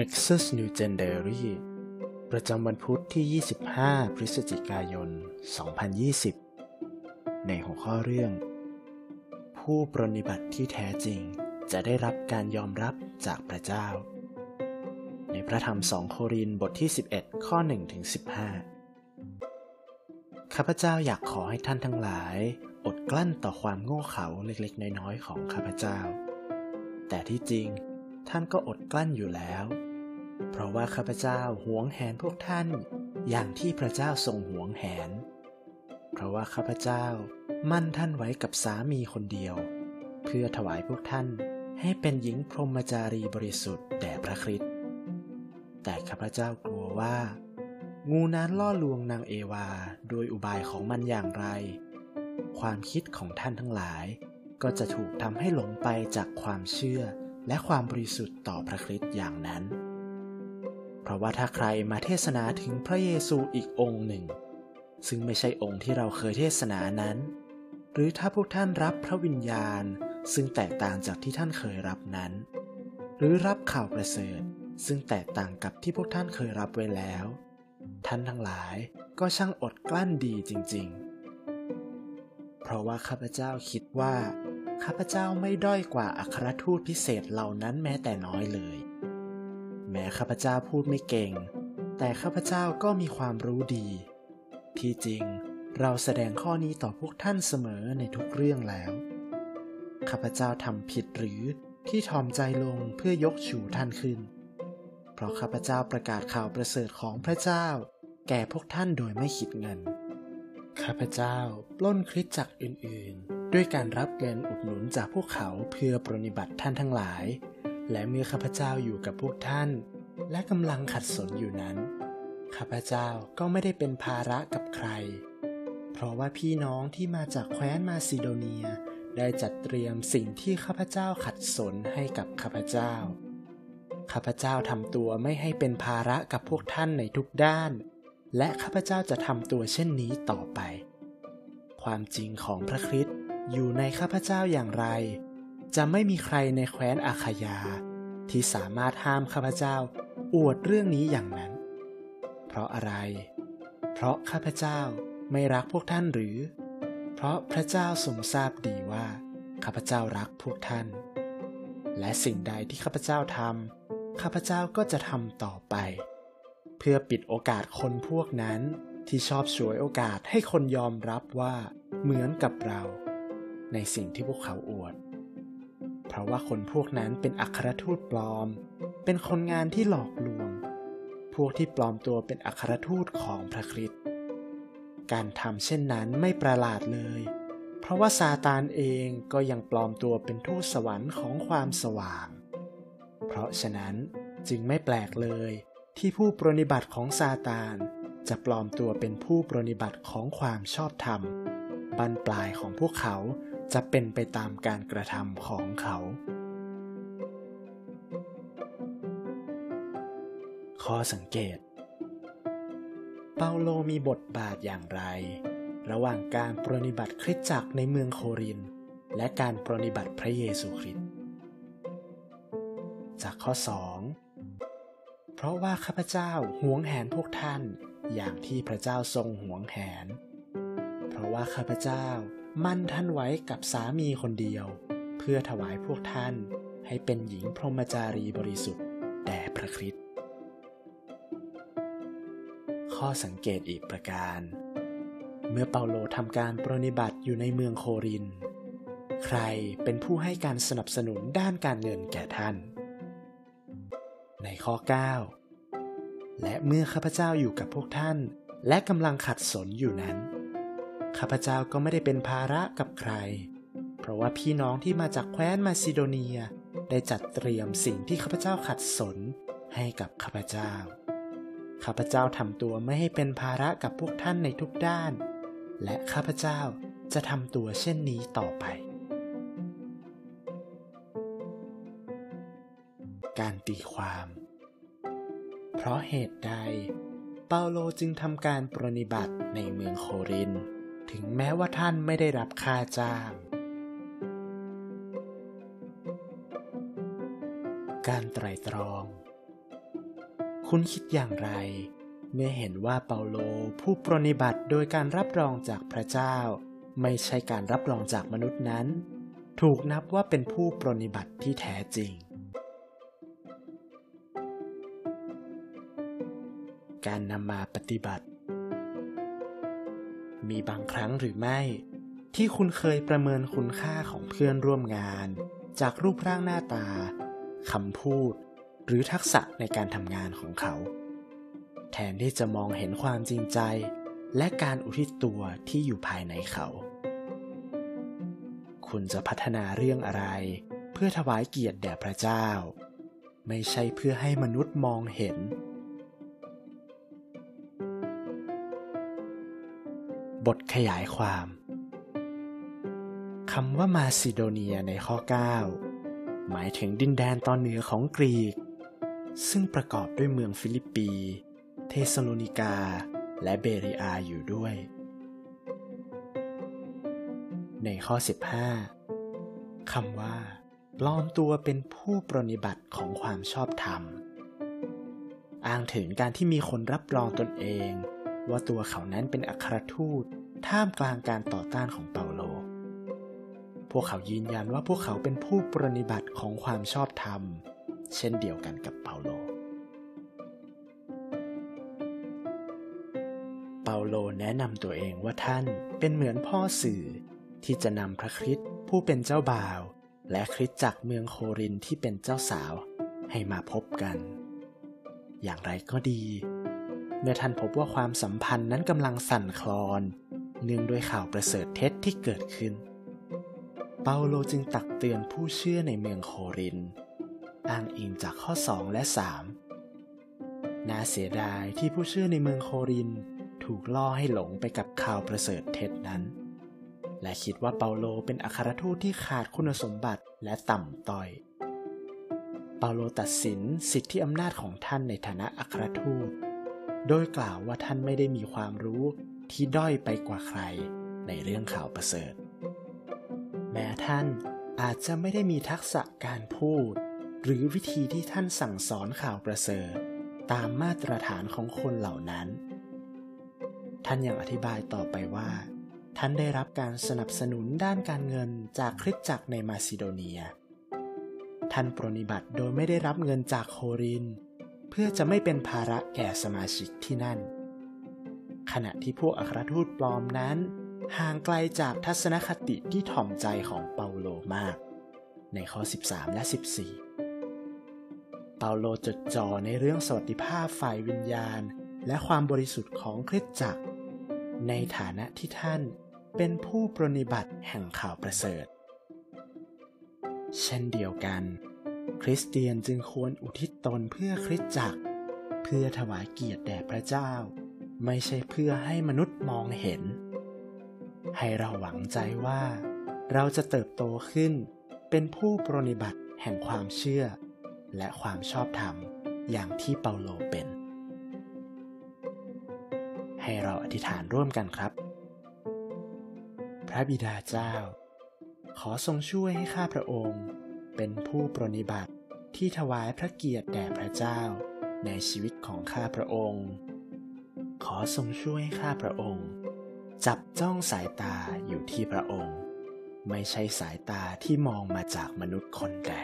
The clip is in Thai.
Nexus New Gen Diary ประจำวันพุธที่ 25 พฤศจิกายน 2020 ในหัวข้อเรื่อง ผู้ปรนิบัติที่แท้จริงจะได้รับการยอมรับจากพระเจ้า ในพระธรรมสองโครินบทที่ 11 ข้อ1ถึง15 ข้าพเจ้าอยากขอให้ท่านทั้งหลาย อดกลั้นต่อความโง่เขลาเล็กๆ น้อยๆ ของข้าพเจ้า แต่ที่จริงท่านก็อดกลั้นอยู่แล้ว ราะว่าข้าพเจ้าหวงแหนพวกท่าน อย่างที่พระเจ้าทรงหวงแหน เพราะว่าข้าพเจ้ามั่นท่านไว้กับสามีคนเดียว เพื่อถวายพวกท่านให้เป็นหญิงพรหมจารีบริสุทธิ์แด่พระคริสต์แต่ข้าพเจ้ากลัวว่า งูนั้นล่อลวงนางเอวาโดยอุบายของมันอย่างไร ความคิดของท่านทั้งหลาย ก็จะถูกทำให้หลงไปจากความเชื่อและความบริสุทธิ์ต่อพระคริสต์อย่างนั้น เพราะว่าถ้าใครมาเทศนาถึงพระเยซูอีกองค์หนึ่ง ซึ่งไม่ใช่องค์ที่เราเคยเทศนานั้น หรือถ้าพวกท่านรับพระวิญญาณ ซึ่งแตกต่างจากที่ท่านเคยรับนั้น หรือรับข่าวประเสริฐ ซึ่งแตกต่างกับที่พวกท่านเคยรับไว้แล้ว ท่านทั้งหลายก็ช่างอดกลั้นดีจริง ๆ เพราะว่าข้าพเจ้าคิดว่าข้าพเจ้าไม่ด้อยกว่าอัครทูตพิเศษเหล่านั้นแม้แต่น้อยเลย แม้ข้าพเจ้าพูดไม่เก่ง แต่ข้าพเจ้าก็มีความรู้ดี ที่จริงเราแสดงข้อนี้ต่อพวกท่านเสมอในทุกเรื่องแล้ว ข้าพเจ้าทำผิดหรือที่ทอมใจลงเพื่อยกชูท่านขึ้น เพราะข้าพเจ้าประกาศข่าวประเสริฐของพระเจ้า แก่พวกท่านโดยไม่คิดเงิน ข้าพเจ้าปล้นคริสจักรอื่นๆ ด้วยการรับเงินอุดหนุนจากพวกเขาเพื่อปรนิบัติท่านทั้งหลาย และเมื่อข้าพเจ้าอยู่กับพวกท่าน และกำลังขัดสนอยู่นั้น ข้าพเจ้าก็ไม่ได้เป็นภาระกับใคร เพราะว่าพี่น้องที่มาจากแคว้นมาซิโดเนียได้จัดเตรียมสิ่งที่ข้าพเจ้าขัดสนให้กับข้าพเจ้า ข้าพเจ้าทำตัวไม่ให้เป็นภาระกับพวกท่านในทุกด้าน และข้าพเจ้าจะทำตัวเช่นนี้ต่อไป ความจริงของพระคริสต์อยู่ในข้าพเจ้าอย่างไร จะไม่มีใครในแคว้นอาคายา ที่สามารถห้ามข้าพเจ้าอวดเรื่องนี้อย่างนั้น เพราะอะไร เพราะข้าพเจ้าไม่รักพวกท่านหรือ เพราะพระเจ้าทรงทราบดีว่าข้าพเจ้ารักพวกท่าน และสิ่งใดที่ข้าพเจ้าทำข้าพเจ้าก็จะทำต่อไป เพื่อปิดโอกาสคนพวกนั้นที่ชอบฉวยโอกาสให้คนยอมรับว่าเหมือนกับเรา ในสิ่งที่พวกเขาอวด ราะว่าคนพวกนั้นเป็นอัครทูตปลอม เป็นคนงานที่หลอกลวง พวกที่ปลอมตัวเป็นอัครทูตของพระคริสต์การทำเช่นนั้นไม่ประหลาดเลย เพราะว่าซาตานเองก็ยังปลอมตัวเป็นทูตสวรรค์ของความสว่าง เพราะฉะนั้นจึงไม่แปลกเลยที่ผู้ปรนิบัติของซาตาน จะปลอมตัวเป็นผู้ปรนิบัติของความชอบธรรมบั้นปลายของพวกเขา จะเป็นไปตามการกระทำของเขา ข้อสังเกต เปาโลมีบทบาทอย่างไร ระหว่างการปรนิบัติคริสตจักรในเมืองโคริน และการปรนิบัติพระเยซูคริสต์จากข้อ 2 เพราะว่าข้าพเจ้าหวงแหนพวกท่านอย่างที่พระเจ้าทรงหวงแหน เพราะว่าข้าพเจ้า มั่นท่านไว้กับสามีคนเดียว เพื่อถวายพวกท่านให้เป็นหญิงพรหมจารีบริสุทธิ์แด่พระคริสต์ข้อสังเกตอีกประการ เมื่อเปาโลทำการปรนิบัติอยู่ในเมืองโคริน ใครเป็นผู้ให้การสนับสนุนด้านการเงินแก่ท่าน ในข้อ 9 และเมื่อข้าพเจ้าอยู่กับพวกท่าน และกำลังขัดสนอยู่นั้น ข้าพเจ้าก็ไม่ได้เป็นภาระกับใคร เพราะว่าพี่น้องที่มาจากแคว้นมาซิโดเนีย ได้จัดเตรียมสิ่งที่ข้าพเจ้าขัดสนให้กับข้าพเจ้า ข้าพเจ้าทำตัวไม่ให้เป็นภาระกับพวกท่านในทุกด้าน และข้าพเจ้าจะทำตัวเช่นนี้ต่อไป การตีความ เพราะเหตุใด เปาโลจึงทำการปรนิบัติในเมืองโคริน ถึงแม้ว่าท่านไม่ได้รับค่าจ้าง การไตรตรอง คุณคิดอย่างไร เมื่อเห็นว่าเปาโลผู้ปรนิบัติโดยการรับรองจากพระเจ้า ไม่ใช่การรับรองจากมนุษย์นั้น ถูกนับว่าเป็นผู้ปรนิบัติที่แท้จริง การนำมาปฏิบัติ มีบางครั้งหรือไม่ ที่คุณเคยประเมินคุณค่าของเพื่อนร่วมงาน จากรูปร่างหน้าตาคำพูด หรือทักษะในการทำงานของเขา แทนที่จะมองเห็นความจริงใจ และการอุทิศตัวที่อยู่ภายในเขา คุณจะพัฒนาเรื่องอะไร เพื่อถวายเกียรติแด่พระเจ้า ไม่ใช่เพื่อให้มนุษย์มองเห็น บทขยายความคำว่ามาซิโดเนียในข้อ 9 หมายถึงดินแดนตอนเหนือของกรีก ซึ่งประกอบด้วยเมืองฟิลิปปี เทสโลนิกา และเบริอาอยู่ด้วย ในข้อ 15 คำว่าปลอมตัวเป็นผู้ปรนิบัติของความชอบธรรม อ้างถึงการที่มีคนรับรองตนเอง ว่าตัวเขานั้นเป็นอัครทูต ท่ามกลางการต่อต้านของเปาโล พวกเขายืนยันว่าพวกเขาเป็นผู้ปรนิบัติของความชอบธรรม เช่นเดียวกันกับเปาโล เปาโลแนะนำตัวเองว่าท่านเป็นเหมือนพ่อสื่อที่จะนำพระคริสต์ผู้เป็นเจ้าบ่าว และคริสตจักรเมืองโครินที่เป็นเจ้าสาวให้มาพบกัน อย่างไรก็ดี เมื่อท่านพบว่าความสัมพันธ์นั้นกำลังสั่นคลอน เนื่องด้วยข่าวประเสริฐเท็จที่เกิดขึ้น เปาโลจึงตักเตือนผู้เชื่อในเมืองโคริน อ้างอิงจากข้อ 2 และ 3 น่าเสียดายที่ผู้เชื่อในเมืองโครินถูกล่อให้หลงไปกับข่าวประเสริฐเท็จนั้น และคิดว่าเปาโลเป็นอัครทูตที่ขาดคุณสมบัติและต่ำต้อย เปาโลตัดสินสิทธิอำนาจของท่านในฐานะอัครทูต โดยกล่าวว่าท่านไม่ได้มีความรู้ ที่ด้อยไปกว่าใครในเรื่องข่าวประเสริฐ แม้ท่านอาจจะไม่ได้มีทักษะการพูด หรือวิธีที่ท่านสั่งสอนข่าวประเสริฐ ตามมาตรฐานของคนเหล่านั้น ท่านยังอธิบายต่อไปว่า ท่านได้รับการสนับสนุนด้านการเงินจากคริสตจักรในมาซิโดเนีย ท่านปรนิบัติโดยไม่ได้รับเงินจากโคริน เพื่อจะไม่เป็นภาระแก่สมาชิกที่นั่น ขณะที่พวกอัครทูตปลอมนั้น ห่างไกลจากทัศนคติที่ถ่อมใจของเปาโลมาก ในข้อ 13 และ 14 เปาโลจดจ่อในเรื่องสวัสดิภาพฝ่ายวิญญาณ และความบริสุทธิ์ของคริสตจักร ในฐานะที่ท่านเป็นผู้ปรนิบัติแห่งข่าวประเสริฐ เช่นเดียวกัน คริสเตียนจึงควรอุทิศตนเพื่อคริสตจักร เพื่อถวายเกียรติแด่พระเจ้า ไม่ใช่เพื่อให้มนุษย์มองเห็น ให้เราหวังใจว่า เราจะเติบโตขึ้น เป็นผู้ปรนิบัติแห่งความเชื่อ และความชอบธรรมอย่างที่เปาโลเป็น ให้เราอธิษฐานร่วมกันครับ พระบิดาเจ้า ขอทรงช่วยให้ข้าพระองค์ เป็นผู้ปรนิบัติที่ถวายพระเกียรติแด่พระเจ้าในชีวิตของข้าพระองค์ อทรงช่วยให้ข้าพระองค์ จับจ้องสายตาอยู่ที่พระองค์ ไม่ใช่สายตาที่มองมาจากมนุษย์คนใด